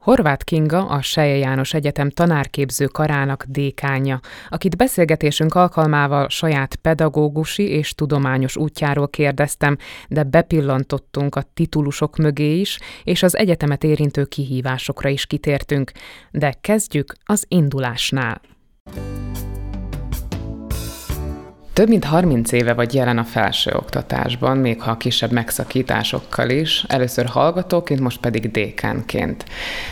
Horváth Kinga a Seje János Egyetem tanárképző karának dékánya, akit beszélgetésünk alkalmával saját pedagógusi és tudományos útjáról kérdeztem, de bepillantottunk a titulusok mögé is, és az egyetemet érintő kihívásokra is kitértünk. De kezdjük az indulásnál. Több mint 30 éve vagy jelen a felsőoktatásban, még ha kisebb megszakításokkal is, először hallgatóként, most pedig dékánként.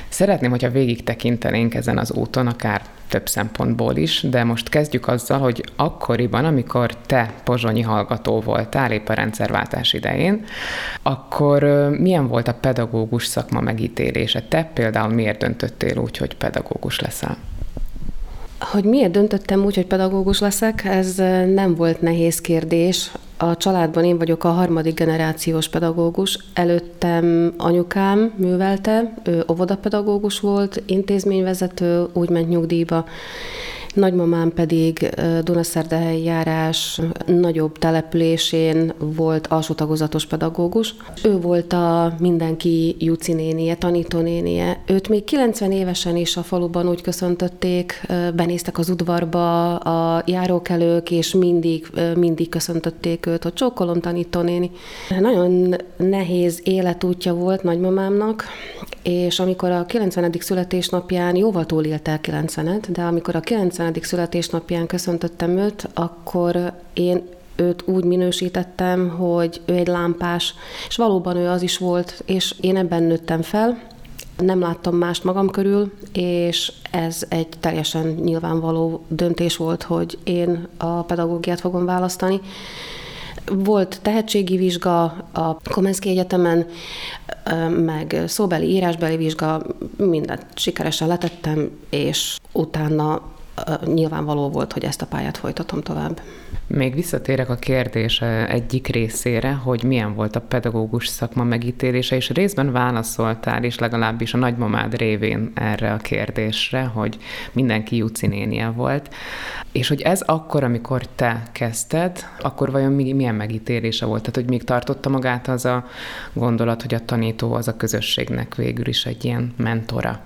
Szeretném, hogyha végig tekintenénk ezen az úton, akár több szempontból is, de most kezdjük azzal, hogy akkoriban, amikor te pozsonyi hallgató voltál, épp a rendszerváltás idején, akkor milyen volt a pedagógus szakma megítélése? Te például miért döntöttél úgy, hogy pedagógus leszel? Hogy miért döntöttem úgy, hogy pedagógus leszek, ez nem volt nehéz kérdés. A családban én vagyok a harmadik generációs pedagógus. Előttem anyukám művelte, ő óvodapedagógus volt, intézményvezető, úgy ment nyugdíjba, Nagymamám pedig Dunaszerdahelyi járás nagyobb településén volt alsó tagozatos pedagógus. Ő volt a mindenki Juci nénie, tanítónénie. Őt még 90 évesen is a faluban úgy köszöntötték, benéztek az udvarba a járókelők, és mindig, mindig köszöntötték őt, hogy csókolom tanítónéni. Nagyon nehéz életútja volt nagymamámnak, és amikor a 90. születésnapján, jóval túlélte el 90-et, de amikor a 90 születésnapján köszöntöttem őt, akkor én őt úgy minősítettem, hogy ő egy lámpás, és valóban ő az is volt, és én ebben nőttem fel, nem láttam mást magam körül, és ez egy teljesen nyilvánvaló döntés volt, hogy én a pedagógiát fogom választani. Volt tehetségi vizsga a Komenszki Egyetemen, meg szóbeli, írásbeli vizsga, mindent sikeresen letettem, és utána nyilvánvaló volt, hogy ezt a pályát folytatom tovább. Még visszatérek a kérdés egyik részére, hogy milyen volt a pedagógus szakma megítélése, és részben válaszoltál is legalábbis a nagymamád révén erre a kérdésre, hogy mindenki Juci nénie volt, és hogy ez akkor, amikor te kezdted, akkor vajon milyen megítélése volt? Tehát, hogy még tartotta magát az a gondolat, hogy a tanító az a közösségnek végül is egy ilyen mentora?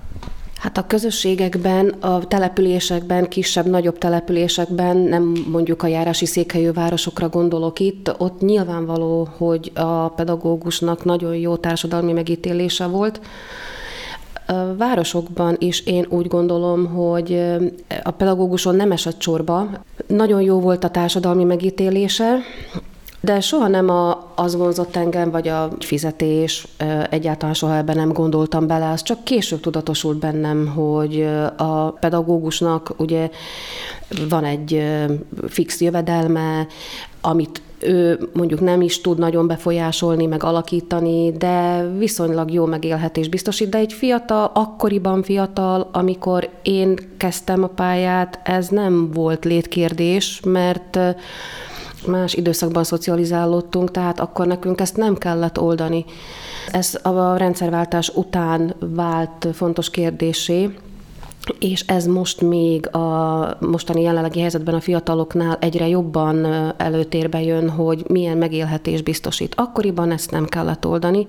Hát a közösségekben, a településekben, kisebb-nagyobb településekben, nem mondjuk a járási székhelyű városokra gondolok itt, ott nyilvánvaló, hogy a pedagógusnak nagyon jó társadalmi megítélése volt. A városokban is én úgy gondolom, hogy a pedagóguson nem esett csorba. Nagyon jó volt a társadalmi megítélése, de soha nem a, az vonzott engem, vagy a fizetés, egyáltalán soha ebben nem gondoltam bele, az csak később tudatosult bennem, hogy a pedagógusnak ugye van egy fix jövedelme, amit ő mondjuk nem is tud nagyon befolyásolni, meg alakítani, de viszonylag jó megélhetés biztosít. De egy fiatal, akkoriban fiatal, amikor én kezdtem a pályát, ez nem volt létkérdés, mert más időszakban szocializálódtunk, tehát akkor nekünk ezt nem kellett oldani. Ez a rendszerváltás után vált fontos kérdésé, és ez most még a mostani jelenlegi helyzetben a fiataloknál egyre jobban előtérbe jön, hogy milyen megélhetés biztosít. Akkoriban ezt nem kellett oldani,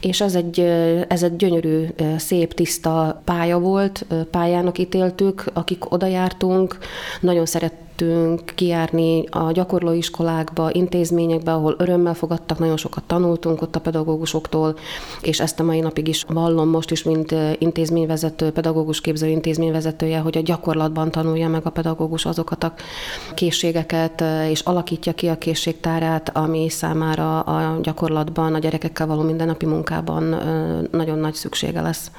és ez egy, ez egy gyönyörű, szép, tiszta pálya volt, pályának ítéltük, akik oda jártunk, nagyon szeret szerettünk kijárni a gyakorlóiskolákba, intézményekbe, ahol örömmel fogadtak, nagyon sokat tanultunk ott a pedagógusoktól, és ezt a mai napig is vallom most is, mint intézményvezető, pedagógus képző intézményvezetője, hogy a gyakorlatban tanulja meg a pedagógus azokat a készségeket, és alakítja ki a készségtárát, ami számára a gyakorlatban, a gyerekekkel való mindennapi munkában nagyon nagy szüksége lesz.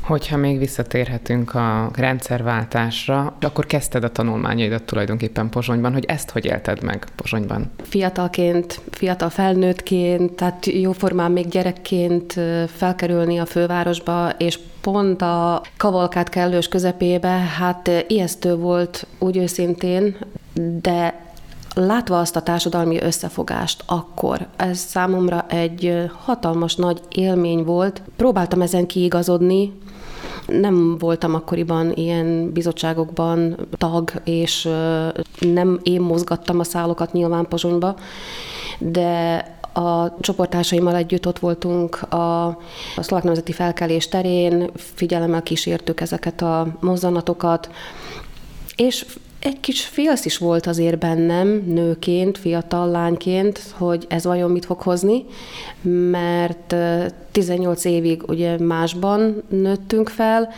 Hogyha még visszatérhetünk a rendszerváltásra, akkor kezdted a tanulmányaidat tulajdonképpen Pozsonyban, hogy ezt hogy élted meg Pozsonyban? Fiatalként, fiatal felnőttként, tehát jóformán még gyerekként felkerülni a fővárosba, és pont a kavalkát kellős közepébe, hát ijesztő volt úgy őszintén, de látva azt a társadalmi összefogást akkor, ez számomra egy hatalmas nagy élmény volt. Próbáltam ezen kiigazodni, nem voltam akkoriban ilyen bizottságokban tag, és nem én mozgattam a szálokat nyilván Pozsonyba, de A csoportársaimmal együtt ott voltunk a, a szlovák nemzeti felkelés terén, figyelemmel kísértük ezeket a mozzanatokat, és egy kis félsz is volt azért bennem, nőként, fiatal lányként, hogy ez vajon mit fog hozni, mert 18 évig ugye másban nőttünk fel,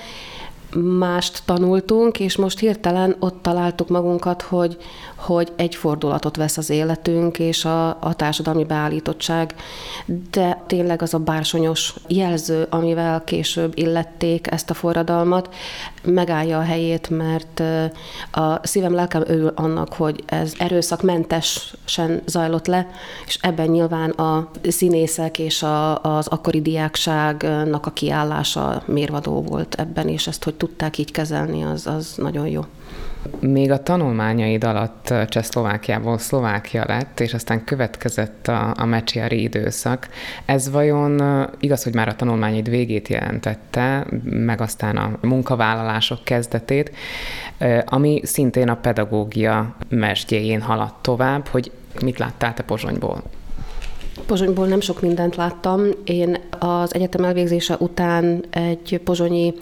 mást tanultunk, és most hirtelen ott találtuk magunkat, hogy, hogy egy fordulatot vesz az életünk, és a, a társadalmi beállítottság, de tényleg az a bársonyos jelző, amivel később illették ezt a forradalmat, megállja a helyét, mert a szívem, lelkem örül annak, hogy ez erőszakmentesen zajlott le, és ebben nyilván a színészek és a, az akkori diákságnak a kiállása mérvadó volt ebben, és ezt, hogy tudták így kezelni, az, az nagyon jó. Még a tanulmányaid alatt Csehszlovákiából Szlovákia lett, és aztán következett a, a mecsiari időszak. Ez vajon igaz, hogy már a tanulmányaid végét jelentette, meg aztán a munkavállalások kezdetét, ami szintén a pedagógia mesdjéjén haladt tovább, hogy mit láttál te Pozsonyból? Pozsonyból nem sok mindent láttam. Én az egyetem elvégzése után egy pozsonyi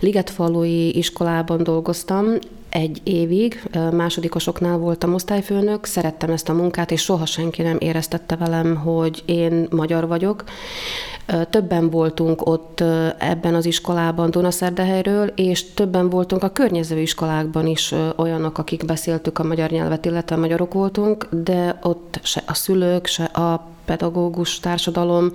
ligetfalui iskolában dolgoztam, egy évig, másodikosoknál voltam osztályfőnök, szerettem ezt a munkát, és soha senki nem éreztette velem, hogy én magyar vagyok. Többen voltunk ott ebben az iskolában Dunaszerdehelyről, és többen voltunk a környező iskolákban is olyanok, akik beszéltük a magyar nyelvet, illetve magyarok voltunk, de ott se a szülők, se a pedagógus társadalom,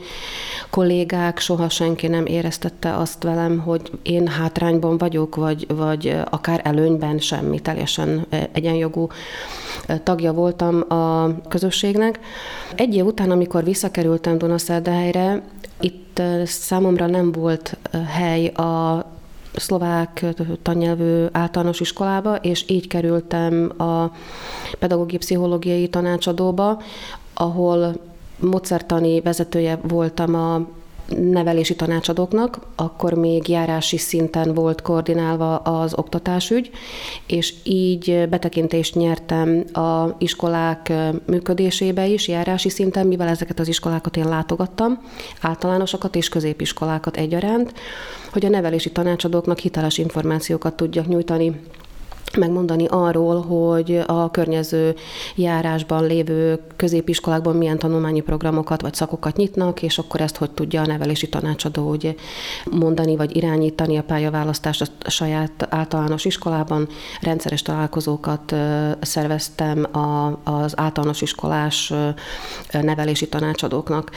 kollégák, soha senki nem éreztette azt velem, hogy én hátrányban vagyok, vagy, vagy akár előnyben semmi, teljesen egyenjogú tagja voltam a közösségnek. Egy év után, amikor visszakerültem Dunaszerdehelyre, itt számomra nem volt hely a szlovák tannyelvű általános iskolába, és így kerültem a pedagógiai pszichológiai tanácsadóba, ahol mozertani vezetője voltam a nevelési tanácsadóknak, akkor még járási szinten volt koordinálva az oktatásügy, és így betekintést nyertem a iskolák működésébe is, járási szinten, mivel ezeket az iskolákat én látogattam, általánosokat és középiskolákat egyaránt, hogy a nevelési tanácsadóknak hiteles információkat tudjak nyújtani megmondani arról, hogy a környező járásban lévő középiskolákban milyen tanulmányi programokat vagy szakokat nyitnak, és akkor ezt hogy tudja a nevelési tanácsadó ugye mondani vagy irányítani a pályaválasztást a saját általános iskolában. Rendszeres találkozókat szerveztem az általános iskolás nevelési tanácsadóknak.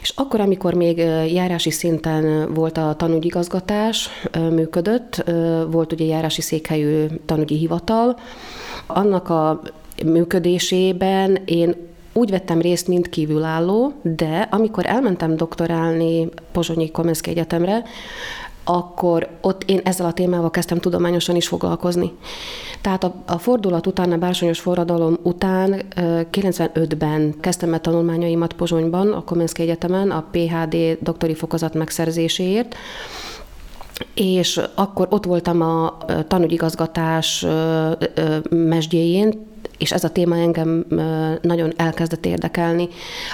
És akkor, amikor még járási szinten volt a tanúgyigazgatás, működött, volt ugye járási székhelyű tanúgyi hivatal, annak a működésében én úgy vettem részt, mint kívülálló, de amikor elmentem doktorálni Pozsonyi Komenszki Egyetemre, akkor ott én ezzel a témával kezdtem tudományosan is foglalkozni. Tehát a, a fordulat után, a bársonyos forradalom után 95-ben kezdtem el tanulmányaimat Pozsonyban, a Komenszki Egyetemen, a PHD doktori fokozat megszerzéséért, és akkor ott voltam a tanúgyigazgatás mesdjéjén, és ez a téma engem nagyon elkezdett érdekelni,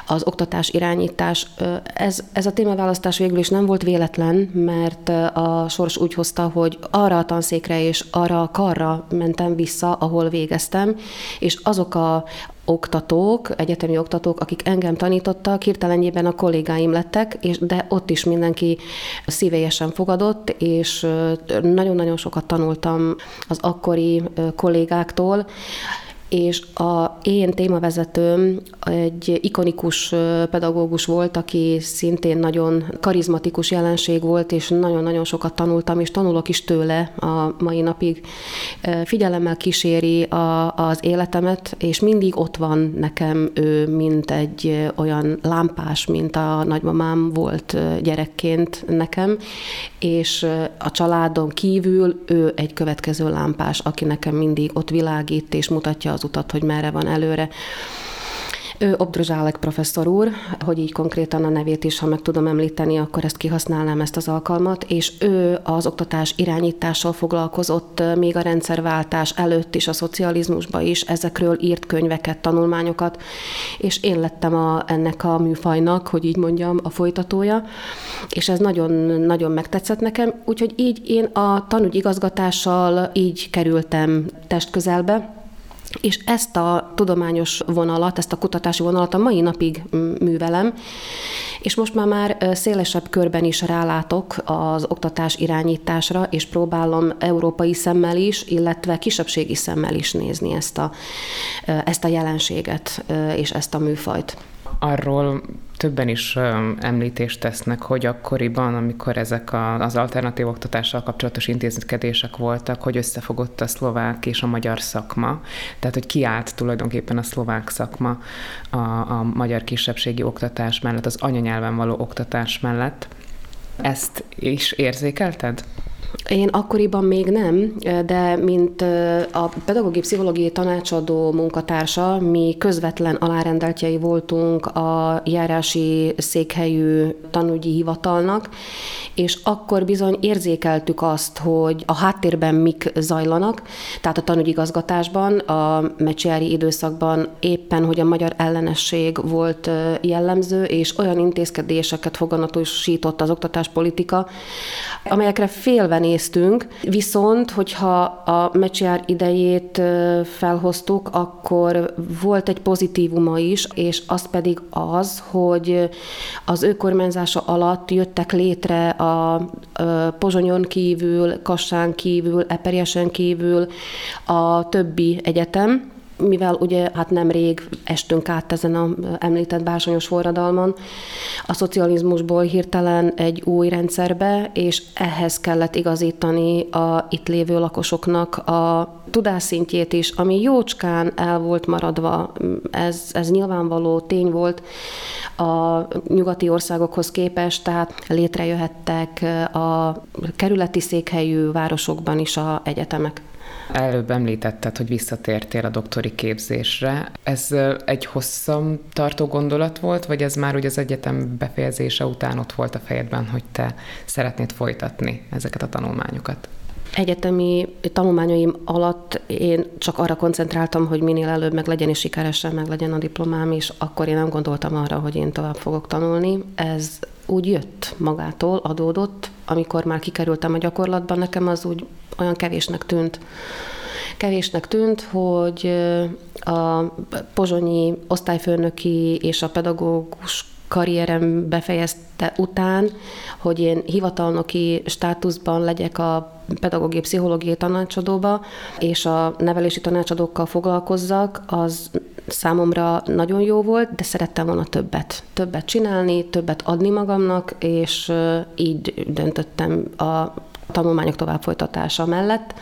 az oktatás irányítás. Ez, ez a témaválasztás végül is nem volt véletlen, mert a sors úgy hozta, hogy arra a tanszékre és arra a karra mentem vissza, ahol végeztem, és azok a oktatók, egyetemi oktatók, akik engem tanítottak, hirtelenjében a kollégáim lettek, és, de ott is mindenki szívélyesen fogadott, és nagyon-nagyon sokat tanultam az akkori kollégáktól, és a én témavezetőm egy ikonikus pedagógus volt, aki szintén nagyon karizmatikus jelenség volt, és nagyon-nagyon sokat tanultam, és tanulok is tőle a mai napig. Figyelemmel kíséri a, az életemet, és mindig ott van nekem ő, mint egy olyan lámpás, mint a nagymamám volt gyerekként nekem, és a családon kívül ő egy következő lámpás, aki nekem mindig ott világít, és mutatja az utat, hogy merre van előre. Ő Obdrozsálek professzor úr, hogy így konkrétan a nevét is, ha meg tudom említeni, akkor ezt kihasználnám ezt az alkalmat, és ő az oktatás irányítással foglalkozott még a rendszerváltás előtt is, a szocializmusba is, ezekről írt könyveket, tanulmányokat, és én lettem a, ennek a műfajnak, hogy így mondjam, a folytatója, és ez nagyon-nagyon megtetszett nekem, úgyhogy így én a tanügyigazgatással így kerültem testközelbe, és ezt a tudományos vonalat, ezt a kutatási vonalat a mai napig művelem, és most már már szélesebb körben is rálátok az oktatás irányításra, és próbálom európai szemmel is, illetve kisebbségi szemmel is nézni ezt a, ezt a jelenséget és ezt a műfajt. Arról többen is említést tesznek, hogy akkoriban, amikor ezek az alternatív oktatással kapcsolatos intézkedések voltak, hogy összefogott a szlovák és a magyar szakma. Tehát, hogy kiállt tulajdonképpen a szlovák szakma a, a magyar kisebbségi oktatás mellett, az anyanyelven való oktatás mellett. Ezt is érzékelted? Én akkoriban még nem, de mint a pedagógiai pszichológiai tanácsadó munkatársa, mi közvetlen alárendeltjei voltunk a járási székhelyű tanúgyi hivatalnak, és akkor bizony érzékeltük azt, hogy a háttérben mik zajlanak, tehát a tanúgyigazgatásban, a mecsiári időszakban éppen, hogy a magyar ellenesség volt jellemző, és olyan intézkedéseket foganatosított az oktatáspolitika, amelyekre félve néztünk, viszont, hogyha a meccsjár idejét felhoztuk, akkor volt egy pozitívuma is, és az pedig az, hogy az ő kormányzása alatt jöttek létre a Pozsonyon kívül, Kassán kívül, Eperjesen kívül a többi egyetem, mivel ugye hát nemrég estünk át ezen a említett bársonyos forradalmon, a szocializmusból hirtelen egy új rendszerbe, és ehhez kellett igazítani a itt lévő lakosoknak a tudásszintjét is, ami jócskán el volt maradva, ez, ez nyilvánvaló tény volt a nyugati országokhoz képest, tehát létrejöhettek a kerületi székhelyű városokban is a egyetemek. Előbb említetted, hogy visszatértél a doktori képzésre. Ez egy hosszan tartó gondolat volt, vagy ez már ugye az egyetem befejezése után ott volt a fejedben, hogy te szeretnéd folytatni ezeket a tanulmányokat? Egyetemi tanulmányaim alatt én csak arra koncentráltam, hogy minél előbb meg legyen és sikeresen meg legyen a diplomám, és akkor én nem gondoltam arra, hogy én tovább fogok tanulni. Ez úgy jött magától, adódott, amikor már kikerültem a gyakorlatban, nekem az úgy olyan kevésnek tűnt. Kevésnek tűnt, hogy a pozsonyi osztályfőnöki és a pedagógus karrierem befejezte után, hogy én hivatalnoki státuszban legyek a pedagógiai pszichológiai tanácsadóba, és a nevelési tanácsadókkal foglalkozzak, az számomra nagyon jó volt, de szerettem volna többet. Többet csinálni, többet adni magamnak, és így döntöttem a tanulmányok tovább folytatása mellett.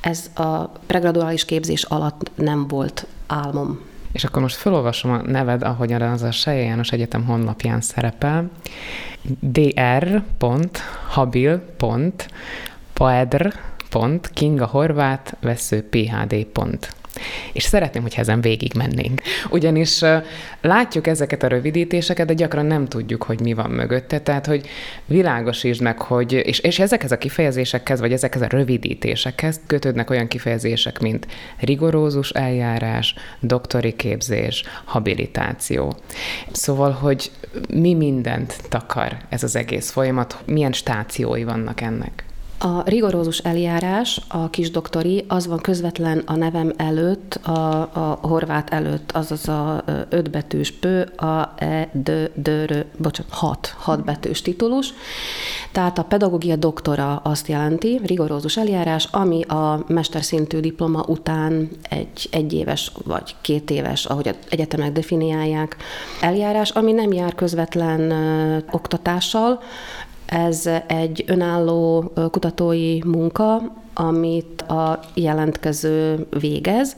Ez a pregraduális képzés alatt nem volt álmom. És akkor most felolvasom a neved, ahogyan az a Seje János Egyetem honlapján szerepel. dr.habil.paedr.kinga Horvát vesző phd. És szeretném, hogyha ezen végig mennénk. Ugyanis látjuk ezeket a rövidítéseket, de gyakran nem tudjuk, hogy mi van mögötte. Tehát, hogy világosítsd meg, hogy, és, és ezekhez a kifejezésekhez, vagy ezekhez a rövidítésekhez kötődnek olyan kifejezések, mint rigorózus eljárás, doktori képzés, habilitáció. Szóval, hogy mi mindent takar ez az egész folyamat, milyen stációi vannak ennek? A rigorózus eljárás, a kisdoktori, az van közvetlen a nevem előtt, a, a horvát előtt, azaz a ötbetűs pő, a e, d, d, r, bocsánat, hat, hat betűs titulus. Tehát a pedagógia doktora azt jelenti, rigorózus eljárás, ami a mesterszintű diploma után egy egyéves vagy két éves, ahogy az egyetemek definiálják, eljárás, ami nem jár közvetlen oktatással, ez egy önálló kutatói munka, amit a jelentkező végez,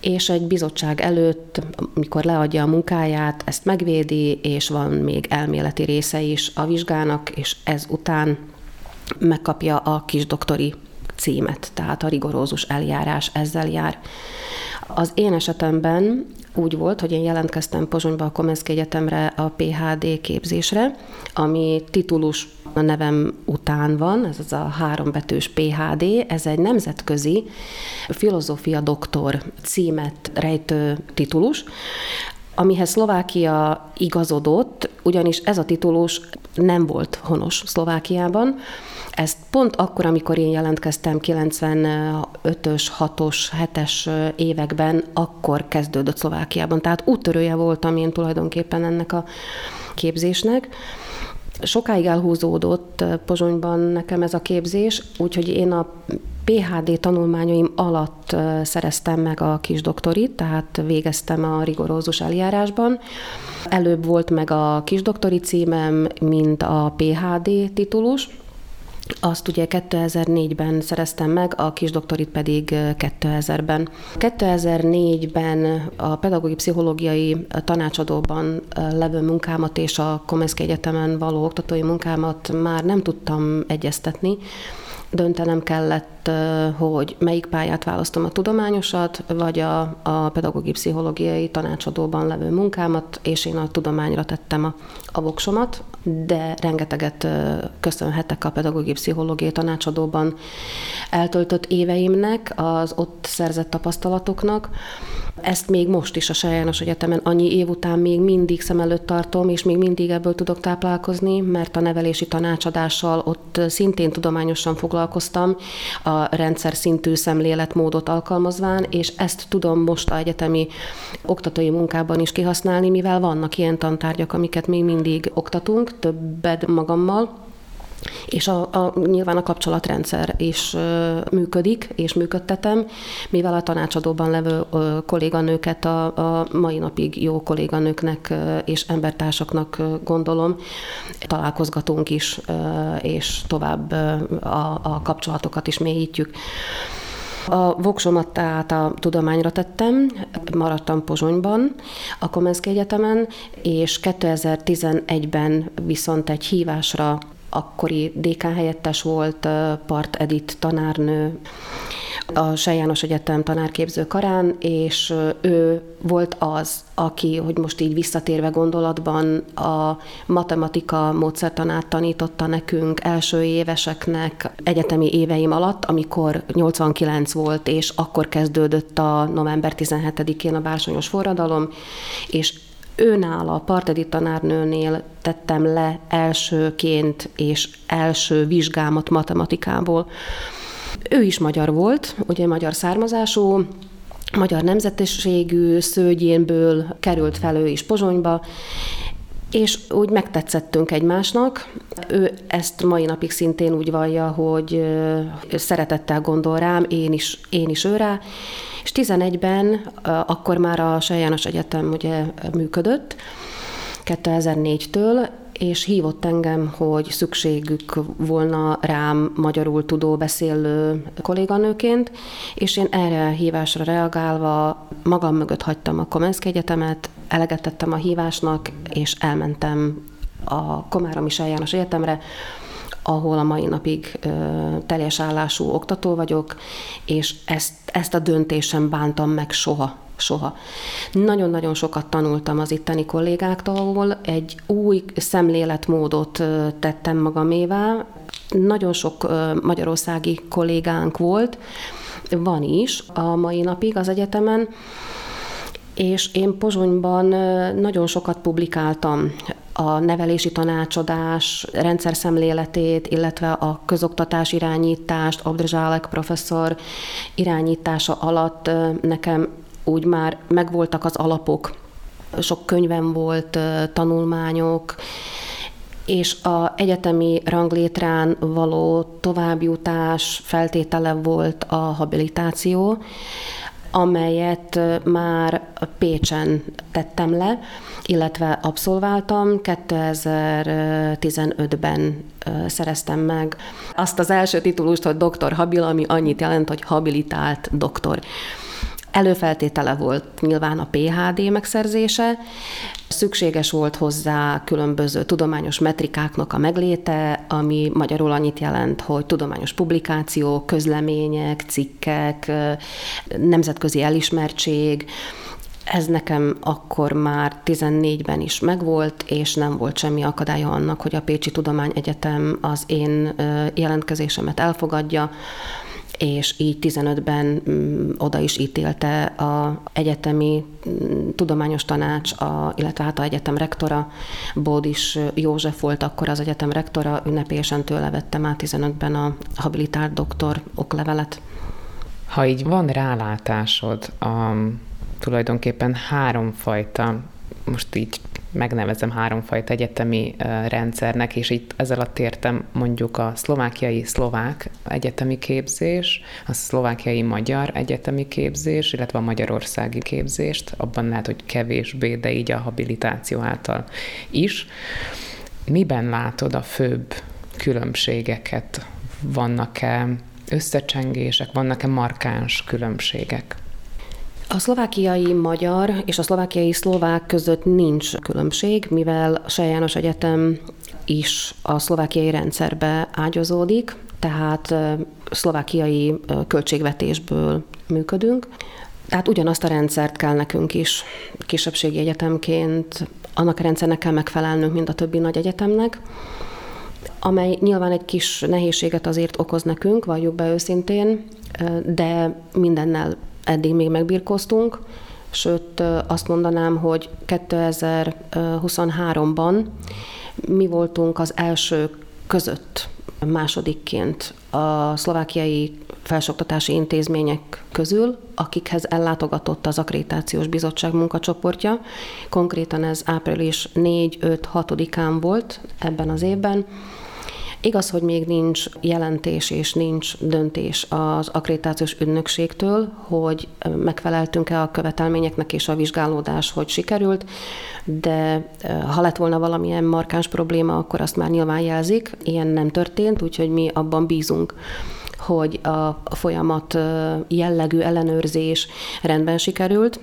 és egy bizottság előtt, mikor leadja a munkáját, ezt megvédi, és van még elméleti része is a vizsgának, és ez után megkapja a kisdoktori címet, tehát a rigorózus eljárás ezzel jár. Az én esetemben úgy volt, hogy én jelentkeztem Pozsonyba a Komenszki Egyetemre a PHD képzésre, ami titulus a nevem után van, ez az a hárombetűs PHD, ez egy nemzetközi filozófia doktor címet rejtő titulus, amihez Szlovákia igazodott, ugyanis ez a titulus nem volt honos Szlovákiában. Ezt pont akkor, amikor én jelentkeztem 95-ös, 6-os, 7-es években, akkor kezdődött Szlovákiában. Tehát úttörője voltam én tulajdonképpen ennek a képzésnek. Sokáig elhúzódott Pozsonyban nekem ez a képzés, úgyhogy én a PHD tanulmányaim alatt szereztem meg a kis doktorit, tehát végeztem a rigorózus eljárásban. Előbb volt meg a kisdoktori címem, mint a PHD titulus, azt ugye 2004-ben szereztem meg, a kisdoktorit pedig 2000-ben. 2004-ben a pedagógiai pszichológiai tanácsadóban levő munkámat és a Komenszki Egyetemen való oktatói munkámat már nem tudtam egyeztetni, döntenem kellett, hogy melyik pályát választom a tudományosat, vagy a, a pedagógiai pszichológiai tanácsadóban levő munkámat, és én a tudományra tettem a, a voksomat, de rengeteget köszönhetek a pedagógiai pszichológiai tanácsadóban eltöltött éveimnek, az ott szerzett tapasztalatoknak. Ezt még most is a Sajános Egyetemen annyi év után még mindig szem előtt tartom, és még mindig ebből tudok táplálkozni, mert a nevelési tanácsadással ott szintén tudományosan foglalkoztam, a rendszer szintű szemléletmódot alkalmazván, és ezt tudom most a egyetemi oktatói munkában is kihasználni, mivel vannak ilyen tantárgyak, amiket még mindig oktatunk, többed magammal, és a, a, nyilván a kapcsolatrendszer is ö, működik, és működtetem, mivel a tanácsadóban levő ö, kolléganőket a, a mai napig jó kolléganőknek ö, és embertársaknak ö, gondolom, találkozgatunk is, ö, és tovább ö, a, a kapcsolatokat is mélyítjük. A voksomat tehát a tudományra tettem, maradtam Pozsonyban, a Komenszki Egyetemen, és 2011-ben viszont egy hívásra akkori dékán helyettes volt, Part Edit tanárnő, a Sej János Egyetem tanárképző karán, és ő volt az, aki, hogy most így visszatérve gondolatban, a matematika módszertanát tanította nekünk első éveseknek egyetemi éveim alatt, amikor 89 volt, és akkor kezdődött a november 17-én a bársonyos forradalom, és őnála, a partedi tanárnőnél tettem le elsőként és első vizsgámat matematikából. Ő is magyar volt, ugye magyar származású, magyar nemzetiségű szőgyénből került fel ő is Pozsonyba, és úgy megtetszettünk egymásnak. Ő ezt mai napig szintén úgy vallja, hogy szeretettel gondol rám, én is, én is őrá, és 11-ben akkor már a Sajános Egyetem ugye működött, 2004-től, és hívott engem, hogy szükségük volna rám magyarul tudó beszélő kolléganőként, és én erre a hívásra reagálva magam mögött hagytam a Komenszki Egyetemet, elegetettem a hívásnak, és elmentem a Komáromi János Egyetemre, ahol a mai napig teljes állású oktató vagyok, és ezt, ezt a döntésem bántam meg soha soha. Nagyon-nagyon sokat tanultam az itteni kollégáktól, egy új szemléletmódot tettem magamévá. Nagyon sok magyarországi kollégánk volt, van is a mai napig az egyetemen, és én Pozsonyban nagyon sokat publikáltam a nevelési tanácsadás rendszer szemléletét, illetve a közoktatás irányítást, Abdrzsálek professzor irányítása alatt nekem úgy már megvoltak az alapok. Sok könyvem volt, tanulmányok, és a egyetemi ranglétrán való továbbjutás feltétele volt a habilitáció, amelyet már Pécsen tettem le, illetve abszolváltam. 2015-ben szereztem meg azt az első titulust, hogy doktor habil, ami annyit jelent, hogy habilitált doktor. Előfeltétele volt nyilván a PHD megszerzése, szükséges volt hozzá különböző tudományos metrikáknak a megléte, ami magyarul annyit jelent, hogy tudományos publikációk, közlemények, cikkek, nemzetközi elismertség, Ez nekem akkor már 14-ben is megvolt, és nem volt semmi akadálya annak, hogy a Pécsi Tudományegyetem az én jelentkezésemet elfogadja és így 15-ben mm, oda is ítélte a egyetemi mm, tudományos tanács, a, illetve hát a egyetem rektora, Bódis József volt akkor az egyetem rektora, ünnepélyesen tőle vettem át 15-ben a habilitált doktor oklevelet. Ha így van rálátásod a tulajdonképpen háromfajta, most így megnevezem háromfajta egyetemi rendszernek, és itt ezzel a értem mondjuk a szlovákiai szlovák egyetemi képzés, a szlovákiai magyar egyetemi képzés, illetve a magyarországi képzést, abban lehet, hogy kevésbé, de így a habilitáció által is. Miben látod a főbb különbségeket? Vannak-e összecsengések, vannak-e markáns különbségek? A szlovákiai magyar és a szlovákiai szlovák között nincs különbség, mivel a János Egyetem is a szlovákiai rendszerbe ágyazódik, tehát szlovákiai költségvetésből működünk. Tehát ugyanazt a rendszert kell nekünk is kisebbségi egyetemként, annak a rendszernek kell megfelelnünk, mint a többi nagy egyetemnek, amely nyilván egy kis nehézséget azért okoz nekünk, valljuk be őszintén, de mindennel eddig még megbirkoztunk, sőt azt mondanám, hogy 2023-ban mi voltunk az első között másodikként a szlovákiai felsőoktatási intézmények közül, akikhez ellátogatott az Akrétációs Bizottság munkacsoportja. Konkrétan ez április 4-5-6-án volt ebben az évben, Igaz, hogy még nincs jelentés és nincs döntés az akkreditációs ügynökségtől, hogy megfeleltünk-e a követelményeknek és a vizsgálódás, hogy sikerült, de ha lett volna valamilyen markáns probléma, akkor azt már nyilván jelzik. Ilyen nem történt, úgyhogy mi abban bízunk, hogy a folyamat jellegű ellenőrzés rendben sikerült,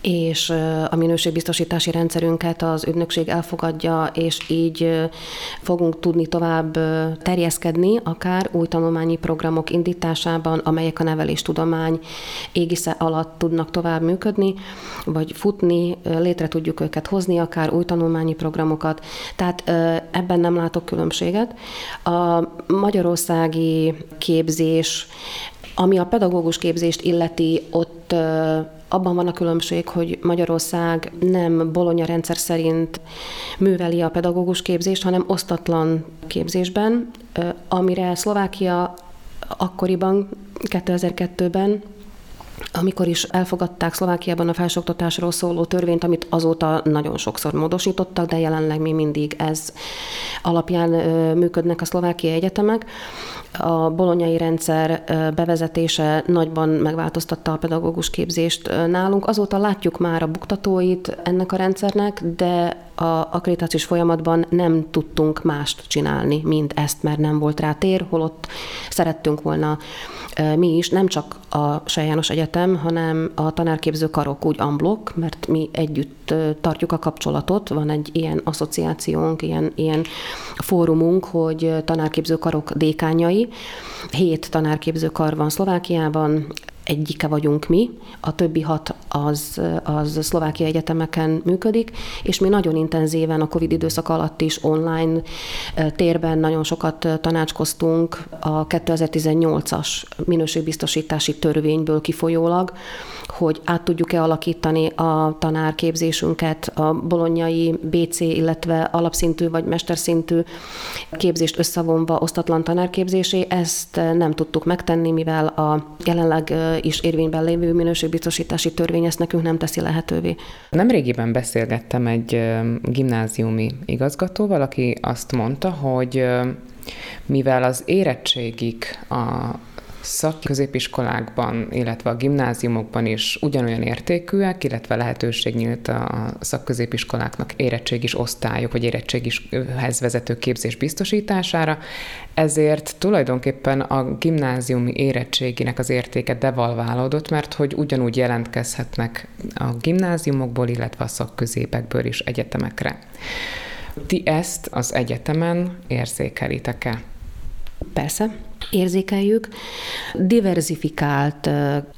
és a minőségbiztosítási rendszerünket az ügynökség elfogadja, és így fogunk tudni tovább terjeszkedni, akár új tanulmányi programok indításában, amelyek a neveléstudomány égisze alatt tudnak tovább működni, vagy futni, létre tudjuk őket hozni, akár új tanulmányi programokat. Tehát ebben nem látok különbséget. A magyarországi képzés, ami a pedagógus képzést illeti, ott abban van a különbség, hogy Magyarország nem bolonya rendszer szerint műveli a pedagógus képzést, hanem osztatlan képzésben, amire Szlovákia akkoriban, 2002-ben amikor is elfogadták Szlovákiában a felsőoktatásról szóló törvényt, amit azóta nagyon sokszor módosítottak, de jelenleg mi mindig ez alapján működnek a szlovákiai egyetemek. A bolonyai rendszer bevezetése nagyban megváltoztatta a pedagógus képzést nálunk. Azóta látjuk már a buktatóit ennek a rendszernek, de a akkreditációs folyamatban nem tudtunk mást csinálni, mint ezt, mert nem volt rá tér, holott szerettünk volna mi is, nem csak a Sejános Egyetem, hanem a tanárképző karok úgy amblok, mert mi együtt tartjuk a kapcsolatot, van egy ilyen asszociációnk, ilyen, ilyen fórumunk, hogy tanárképző karok dékányai, hét tanárképző kar van Szlovákiában, egyike vagyunk mi, a többi hat az, az szlovákiai egyetemeken működik, és mi nagyon intenzíven a Covid időszak alatt is online térben nagyon sokat tanácskoztunk a 2018-as minőségbiztosítási törvényből kifolyólag, hogy át tudjuk-e alakítani a tanárképzésünket, a bolonyai BC, illetve alapszintű vagy mesterszintű képzést összevonva osztatlan tanárképzésé. Ezt nem tudtuk megtenni, mivel a jelenleg is érvényben lévő minőségbiztosítási törvény ezt nekünk nem teszi lehetővé. Nemrégiben beszélgettem egy gimnáziumi igazgatóval, aki azt mondta, hogy mivel az érettségik a szakközépiskolákban, illetve a gimnáziumokban is ugyanolyan értékűek, illetve lehetőség nyílt a szakközépiskoláknak érettségis osztályok, vagy érettségishez vezető képzés biztosítására, ezért tulajdonképpen a gimnáziumi érettséginek az értéke devalválódott, mert hogy ugyanúgy jelentkezhetnek a gimnáziumokból, illetve a szakközépekből is egyetemekre. Ti ezt az egyetemen érzékelitek-e? Persze. Érzékeljük. Diversifikált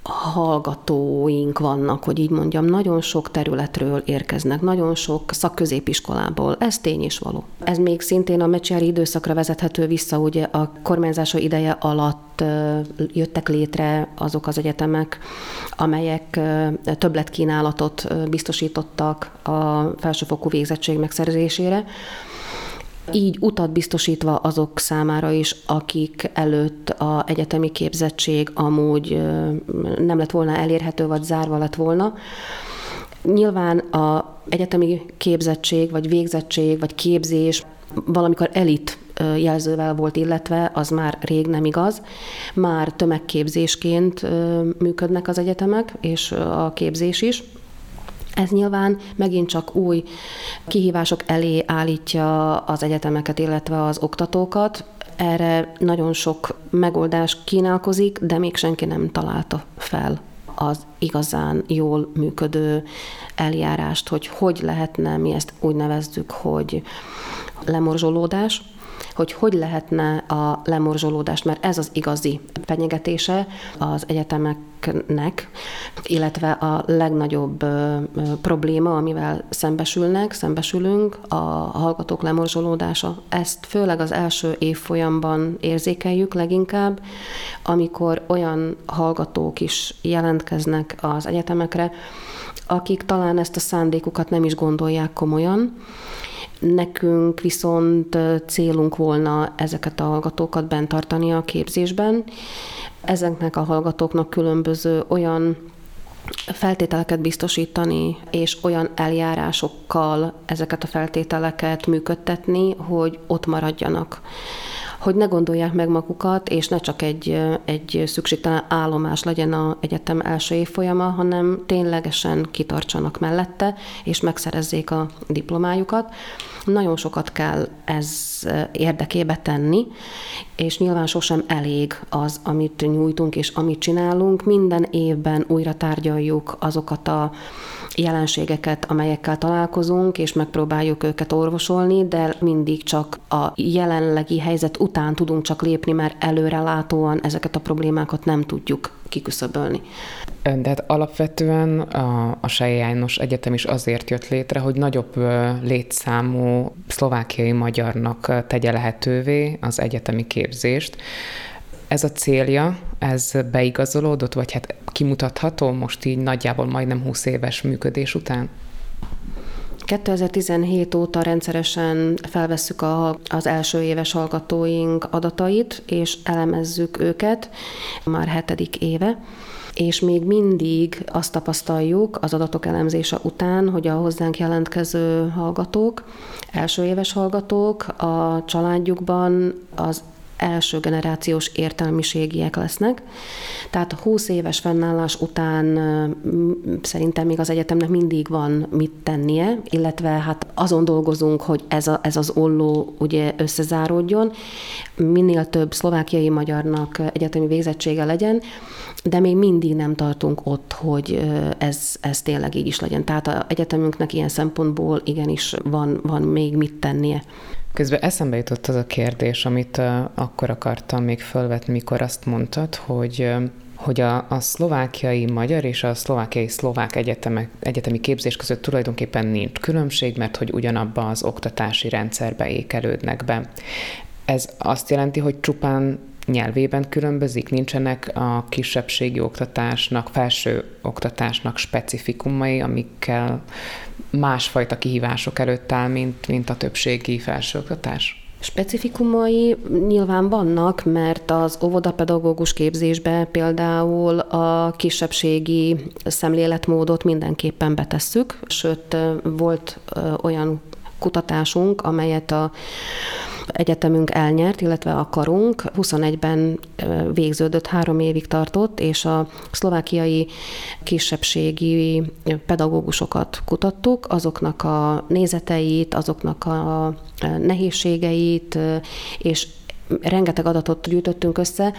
hallgatóink vannak, hogy így mondjam, nagyon sok területről érkeznek, nagyon sok szakközépiskolából, ez tény is való. Ez még szintén a mecsiári időszakra vezethető vissza, ugye a kormányzása ideje alatt jöttek létre azok az egyetemek, amelyek többletkínálatot biztosítottak a felsőfokú végzettség megszerzésére, így utat biztosítva azok számára is, akik előtt a egyetemi képzettség amúgy nem lett volna elérhető, vagy zárva lett volna. Nyilván a egyetemi képzettség, vagy végzettség, vagy képzés valamikor elit jelzővel volt illetve, az már rég nem igaz. Már tömegképzésként működnek az egyetemek, és a képzés is. Ez nyilván megint csak új kihívások elé állítja az egyetemeket, illetve az oktatókat. Erre nagyon sok megoldás kínálkozik, de még senki nem találta fel az igazán jól működő eljárást, hogy hogy lehetne, mi ezt úgy nevezzük, hogy lemorzsolódás, hogy hogy lehetne a lemorzsolódást, mert ez az igazi fenyegetése az egyetemeknek, illetve a legnagyobb probléma, amivel szembesülnek, szembesülünk, a hallgatók lemorzsolódása. Ezt főleg az első évfolyamban érzékeljük leginkább, amikor olyan hallgatók is jelentkeznek az egyetemekre, akik talán ezt a szándékukat nem is gondolják komolyan, Nekünk viszont célunk volna ezeket a hallgatókat bent tartani a képzésben. Ezeknek a hallgatóknak különböző olyan feltételeket biztosítani, és olyan eljárásokkal ezeket a feltételeket működtetni, hogy ott maradjanak hogy ne gondolják meg magukat, és ne csak egy, egy szükségtelen állomás legyen a egyetem első évfolyama, hanem ténylegesen kitartsanak mellette, és megszerezzék a diplomájukat. Nagyon sokat kell ez érdekébe tenni, és nyilván sosem elég az, amit nyújtunk és amit csinálunk. Minden évben újra tárgyaljuk azokat a jelenségeket, amelyekkel találkozunk, és megpróbáljuk őket orvosolni, de mindig csak a jelenlegi helyzet után tudunk csak lépni, mert előrelátóan ezeket a problémákat nem tudjuk kiküszöbölni. De hát alapvetően a, a János Egyetem is azért jött létre, hogy nagyobb létszámú szlovákiai magyarnak tegye lehetővé az egyetemi képzést. Ez a célja, ez beigazolódott, vagy hát kimutatható most így nagyjából majdnem 20 éves működés után? 2017 óta rendszeresen felvesszük a, az első éves hallgatóink adatait, és elemezzük őket már hetedik éve és még mindig azt tapasztaljuk az adatok elemzése után, hogy a hozzánk jelentkező hallgatók, első éves hallgatók a családjukban az első generációs értelmiségiek lesznek. Tehát 20 éves fennállás után szerintem még az egyetemnek mindig van mit tennie, illetve hát azon dolgozunk, hogy ez, a, ez az olló ugye összezáródjon, minél több szlovákiai magyarnak egyetemi végzettsége legyen, de még mindig nem tartunk ott, hogy ez, ez tényleg így is legyen. Tehát az egyetemünknek ilyen szempontból igenis van, van még mit tennie. Közben eszembe jutott az a kérdés, amit akkor akartam még felvetni, mikor azt mondtad, hogy hogy a, a szlovákiai magyar és a szlovákiai szlovák egyetemek, egyetemi képzés között tulajdonképpen nincs különbség, mert hogy ugyanabba az oktatási rendszerbe ékelődnek be. Ez azt jelenti, hogy csupán nyelvében különbözik, nincsenek a kisebbségi oktatásnak, felső oktatásnak specifikumai, amikkel másfajta kihívások előtt áll, mint, mint a többségi felsőoktatás? Specifikumai nyilván vannak, mert az óvodapedagógus képzésbe például a kisebbségi szemléletmódot mindenképpen betesszük, sőt volt olyan kutatásunk, amelyet a egyetemünk elnyert, illetve a karunk 21-ben végződött, három évig tartott, és a szlovákiai kisebbségi pedagógusokat kutattuk, azoknak a nézeteit, azoknak a nehézségeit, és rengeteg adatot gyűjtöttünk össze,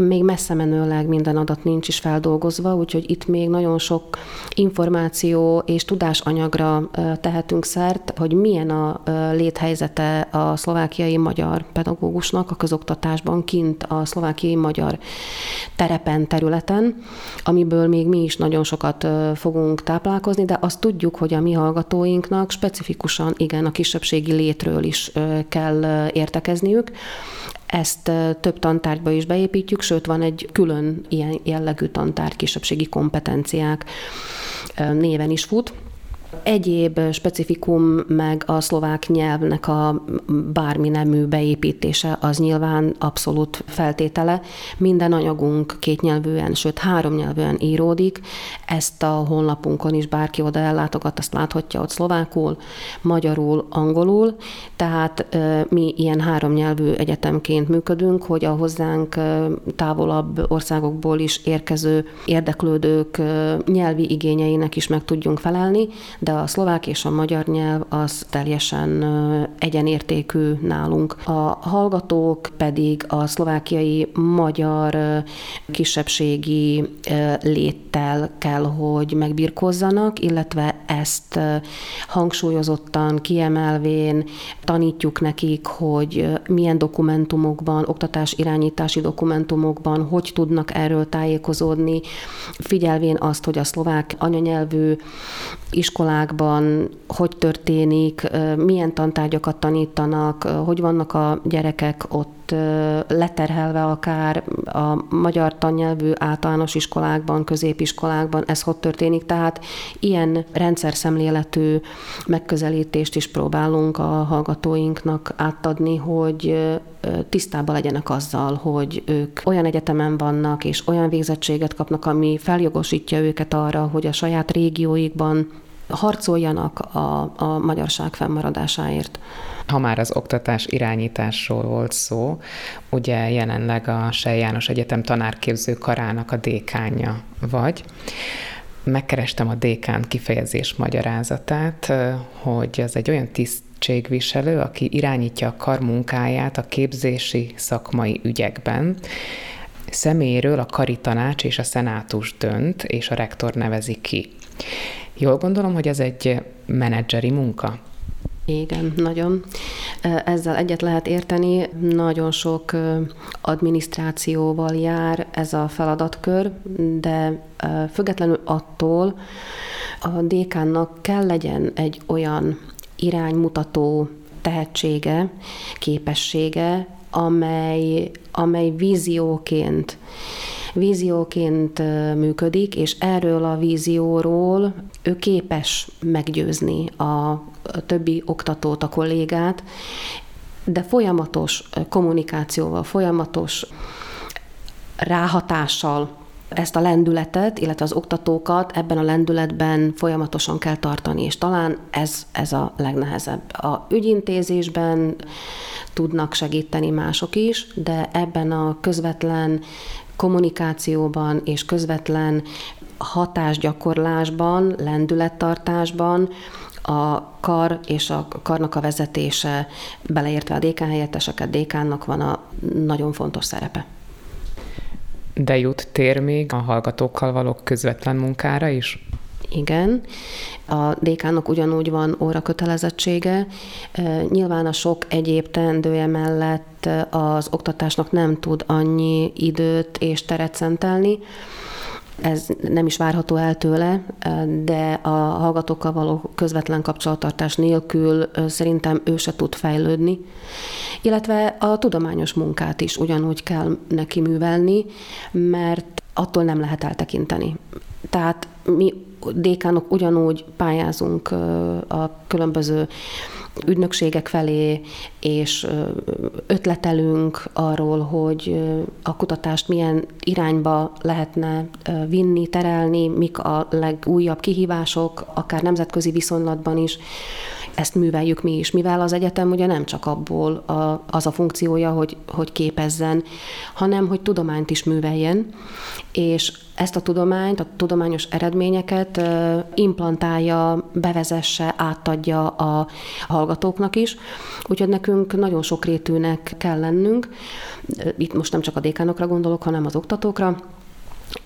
Még messze menőleg minden adat nincs is feldolgozva, úgyhogy itt még nagyon sok információ és tudásanyagra tehetünk szert, hogy milyen a léthelyzete a szlovákiai magyar pedagógusnak a közoktatásban kint a szlovákiai magyar terepen, területen, amiből még mi is nagyon sokat fogunk táplálkozni, de azt tudjuk, hogy a mi hallgatóinknak specifikusan igen a kisebbségi létről is kell értekezniük. Ezt több tantárgyba is beépítjük, sőt van egy külön ilyen jellegű tantárgy, kisebbségi kompetenciák néven is fut. Egyéb specifikum meg a szlovák nyelvnek a bármi nemű beépítése az nyilván abszolút feltétele. Minden anyagunk kétnyelvűen, sőt három nyelvűen íródik. Ezt a honlapunkon is bárki oda ellátogat, azt láthatja ott szlovákul, magyarul, angolul. Tehát mi ilyen három nyelvű egyetemként működünk, hogy a hozzánk távolabb országokból is érkező érdeklődők nyelvi igényeinek is meg tudjunk felelni, de a szlovák és a magyar nyelv az teljesen egyenértékű nálunk. A hallgatók pedig a szlovákiai magyar kisebbségi léttel kell, hogy megbirkozzanak, illetve ezt hangsúlyozottan, kiemelvén tanítjuk nekik, hogy milyen dokumentumokban, oktatás irányítási dokumentumokban, hogy tudnak erről tájékozódni, figyelvén azt, hogy a szlovák anyanyelvű iskolákban hogy történik, milyen tantárgyakat tanítanak, hogy vannak a gyerekek ott leterhelve akár a magyar tannyelvű általános iskolákban, középiskolákban, ez hogy történik. Tehát ilyen rendszer szemléletű megközelítést is próbálunk a hallgatóinknak átadni, hogy tisztában legyenek azzal, hogy ők olyan egyetemen vannak, és olyan végzettséget kapnak, ami feljogosítja őket arra, hogy a saját régióikban harcoljanak a, a magyarság fennmaradásáért. Ha már az oktatás irányításról volt szó, ugye jelenleg a Sej János Egyetem tanárképző karának a dékánja vagy. Megkerestem a dékán kifejezés magyarázatát, hogy ez egy olyan tisztségviselő, aki irányítja a kar munkáját a képzési szakmai ügyekben, személyről a kari tanács és a szenátus dönt, és a rektor nevezi ki. Jól gondolom, hogy ez egy menedzseri munka? Igen, nagyon. Ezzel egyet lehet érteni, nagyon sok adminisztrációval jár ez a feladatkör, de függetlenül attól a dékánnak kell legyen egy olyan iránymutató tehetsége, képessége, amely, amely vízióként vízióként működik, és erről a vízióról ő képes meggyőzni a többi oktatót, a kollégát, de folyamatos kommunikációval, folyamatos ráhatással ezt a lendületet, illetve az oktatókat ebben a lendületben folyamatosan kell tartani, és talán ez, ez a legnehezebb. A ügyintézésben tudnak segíteni mások is, de ebben a közvetlen kommunikációban és közvetlen hatásgyakorlásban, lendülettartásban a kar és a karnak a vezetése, beleértve a dékán helyetteseket, dékánnak van a nagyon fontos szerepe. De jut tér még a hallgatókkal való közvetlen munkára is? Igen. A dékának ugyanúgy van óra kötelezettsége. Nyilván a sok egyéb teendője mellett az oktatásnak nem tud annyi időt és teret szentelni, ez nem is várható el tőle, de a hallgatókkal való közvetlen kapcsolattartás nélkül szerintem ő se tud fejlődni. Illetve a tudományos munkát is ugyanúgy kell neki művelni, mert attól nem lehet eltekinteni. Tehát mi dékánok ugyanúgy pályázunk a különböző ügynökségek felé, és ötletelünk arról, hogy a kutatást milyen irányba lehetne vinni, terelni, mik a legújabb kihívások, akár nemzetközi viszonylatban is. Ezt műveljük mi is, mivel az egyetem ugye nem csak abból a, az a funkciója, hogy, hogy képezzen, hanem hogy tudományt is műveljen, és ezt a tudományt, a tudományos eredményeket implantálja, bevezesse, átadja a hallgatóknak is. Úgyhogy nekünk nagyon sokrétűnek kell lennünk. Itt most nem csak a dékánokra gondolok, hanem az oktatókra,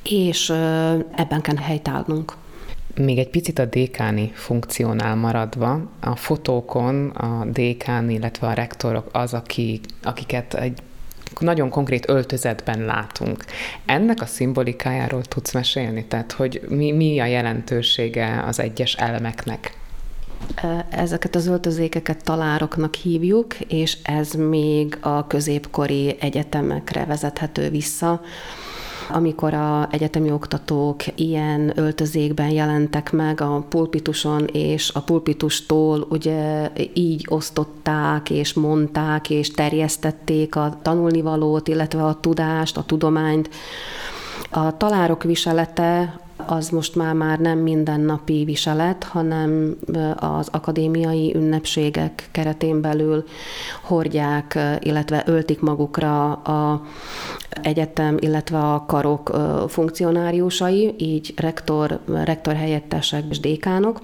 és ebben kell helytállnunk. Még egy picit a dékáni funkciónál maradva, a fotókon a dékán, illetve a rektorok az, aki, akiket egy nagyon konkrét öltözetben látunk. Ennek a szimbolikájáról tudsz mesélni? Tehát, hogy mi, mi a jelentősége az egyes elemeknek? Ezeket az öltözékeket talároknak hívjuk, és ez még a középkori egyetemekre vezethető vissza amikor a egyetemi oktatók ilyen öltözékben jelentek meg a pulpituson, és a pulpitustól ugye így osztották, és mondták, és terjesztették a tanulnivalót, illetve a tudást, a tudományt. A talárok viselete az most már már nem mindennapi viselet, hanem az akadémiai ünnepségek keretén belül hordják, illetve öltik magukra a egyetem, illetve a karok funkcionáriusai, így rektor, rektor helyettesek és dékánok.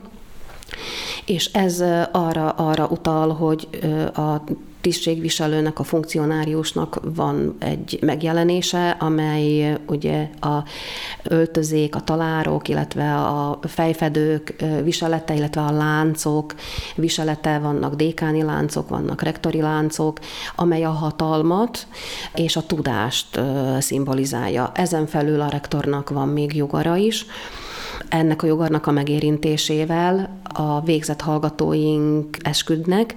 És ez arra, arra utal, hogy a tisztségviselőnek, a funkcionáriusnak van egy megjelenése, amely ugye a öltözék, a talárok, illetve a fejfedők viselete, illetve a láncok viselete, vannak dékáni láncok, vannak rektori láncok, amely a hatalmat és a tudást szimbolizálja. Ezen felül a rektornak van még jogara is, ennek a jogarnak a megérintésével a végzett hallgatóink esküdnek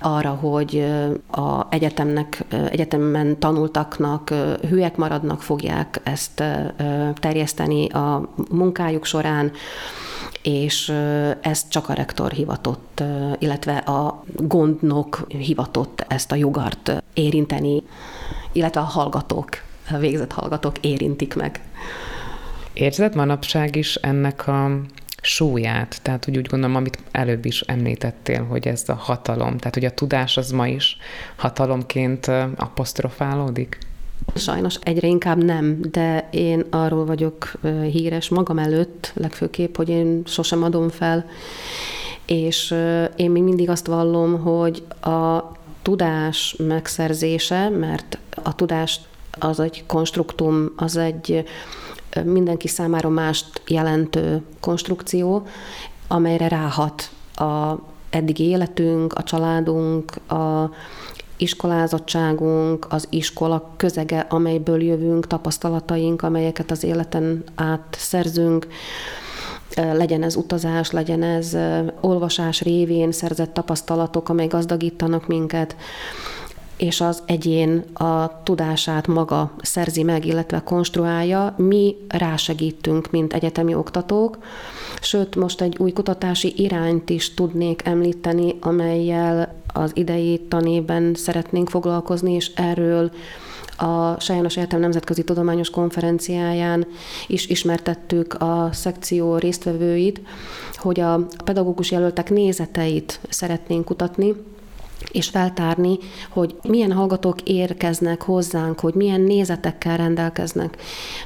arra, hogy a egyetemnek, egyetemen tanultaknak hülyek maradnak, fogják ezt terjeszteni a munkájuk során, és ezt csak a rektor hivatott, illetve a gondnok hivatott ezt a jogart érinteni, illetve a hallgatók, a végzett hallgatók érintik meg. Érzed manapság is ennek a súlyát, tehát hogy úgy gondolom, amit előbb is említettél, hogy ez a hatalom, tehát hogy a tudás az ma is hatalomként apostrofálódik? Sajnos egyre inkább nem, de én arról vagyok híres magam előtt, legfőképp, hogy én sosem adom fel, és én még mindig azt vallom, hogy a tudás megszerzése, mert a tudás az egy konstruktum, az egy mindenki számára mást jelentő konstrukció, amelyre ráhat a eddigi életünk, a családunk, a iskolázottságunk, az iskola közege, amelyből jövünk, tapasztalataink, amelyeket az életen át szerzünk, legyen ez utazás, legyen ez olvasás révén szerzett tapasztalatok, amely gazdagítanak minket, és az egyén a tudását maga szerzi meg, illetve konstruálja, mi rásegítünk, mint egyetemi oktatók, sőt, most egy új kutatási irányt is tudnék említeni, amelyel az idei tanében szeretnénk foglalkozni, és erről a Sajános Egyetem Nemzetközi Tudományos Konferenciáján is ismertettük a szekció résztvevőit, hogy a pedagógus jelöltek nézeteit szeretnénk kutatni, és feltárni, hogy milyen hallgatók érkeznek hozzánk, hogy milyen nézetekkel rendelkeznek.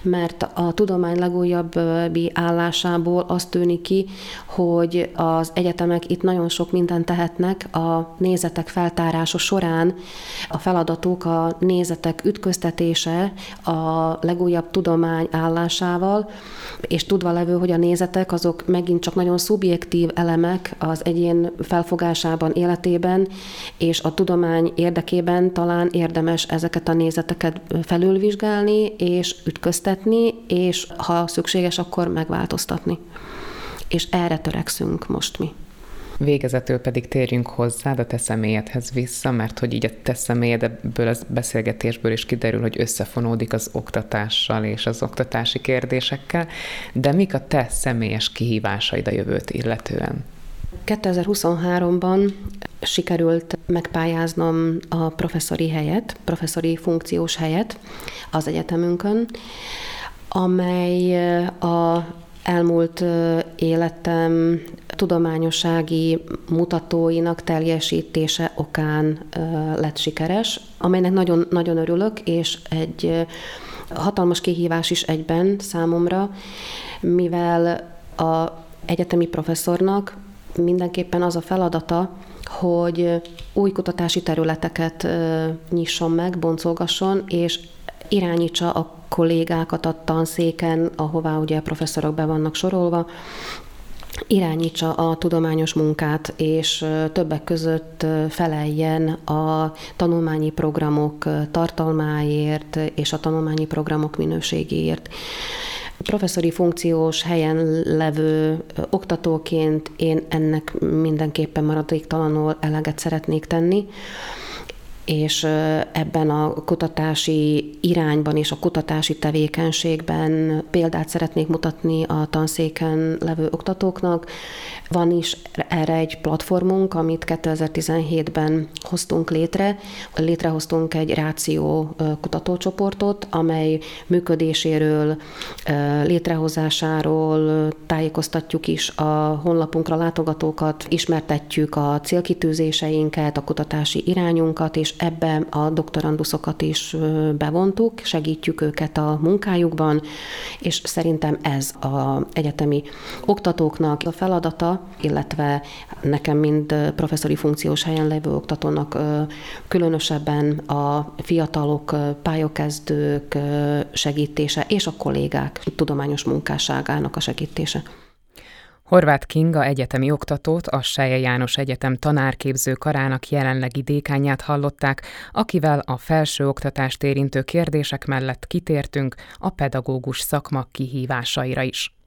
Mert a tudomány legújabbi állásából az tűnik ki, hogy az egyetemek itt nagyon sok mindent tehetnek a nézetek feltárása során. A feladatuk a nézetek ütköztetése a legújabb tudomány állásával, és tudva levő, hogy a nézetek azok megint csak nagyon szubjektív elemek az egyén felfogásában, életében, és a tudomány érdekében talán érdemes ezeket a nézeteket felülvizsgálni, és ütköztetni, és ha szükséges, akkor megváltoztatni. És erre törekszünk most mi. Végezetül pedig térjünk hozzá a te személyedhez vissza, mert hogy így a te személyed ebből a beszélgetésből is kiderül, hogy összefonódik az oktatással és az oktatási kérdésekkel, de mik a te személyes kihívásaid a jövőt illetően? 2023-ban sikerült megpályáznom a professzori helyet, professzori funkciós helyet az egyetemünkön, amely a elmúlt életem tudományossági mutatóinak teljesítése okán lett sikeres, amelynek nagyon, nagyon örülök, és egy hatalmas kihívás is egyben számomra, mivel a egyetemi professzornak mindenképpen az a feladata, hogy új kutatási területeket nyisson meg, boncolgasson, és irányítsa a kollégákat a tanszéken, ahová ugye a professzorok be vannak sorolva, irányítsa a tudományos munkát, és többek között feleljen a tanulmányi programok tartalmáért és a tanulmányi programok minőségéért. Professzori funkciós helyen levő oktatóként én ennek mindenképpen maradéktalanul eleget szeretnék tenni és ebben a kutatási irányban és a kutatási tevékenységben példát szeretnék mutatni a tanszéken levő oktatóknak. Van is erre egy platformunk, amit 2017-ben hoztunk létre. Létrehoztunk egy ráció kutatócsoportot, amely működéséről, létrehozásáról tájékoztatjuk is a honlapunkra látogatókat, ismertetjük a célkitűzéseinket, a kutatási irányunkat, és ebbe a doktoranduszokat is bevontuk, segítjük őket a munkájukban, és szerintem ez az egyetemi oktatóknak a feladata, illetve nekem, mind professzori funkciós helyen levő oktatónak különösebben a fiatalok, pályakezdők segítése és a kollégák tudományos munkásságának a segítése. Horváth Kinga egyetemi oktatót, a Seje János Egyetem tanárképző karának jelenlegi dékányát hallották, akivel a felső oktatást érintő kérdések mellett kitértünk a pedagógus szakma kihívásaira is.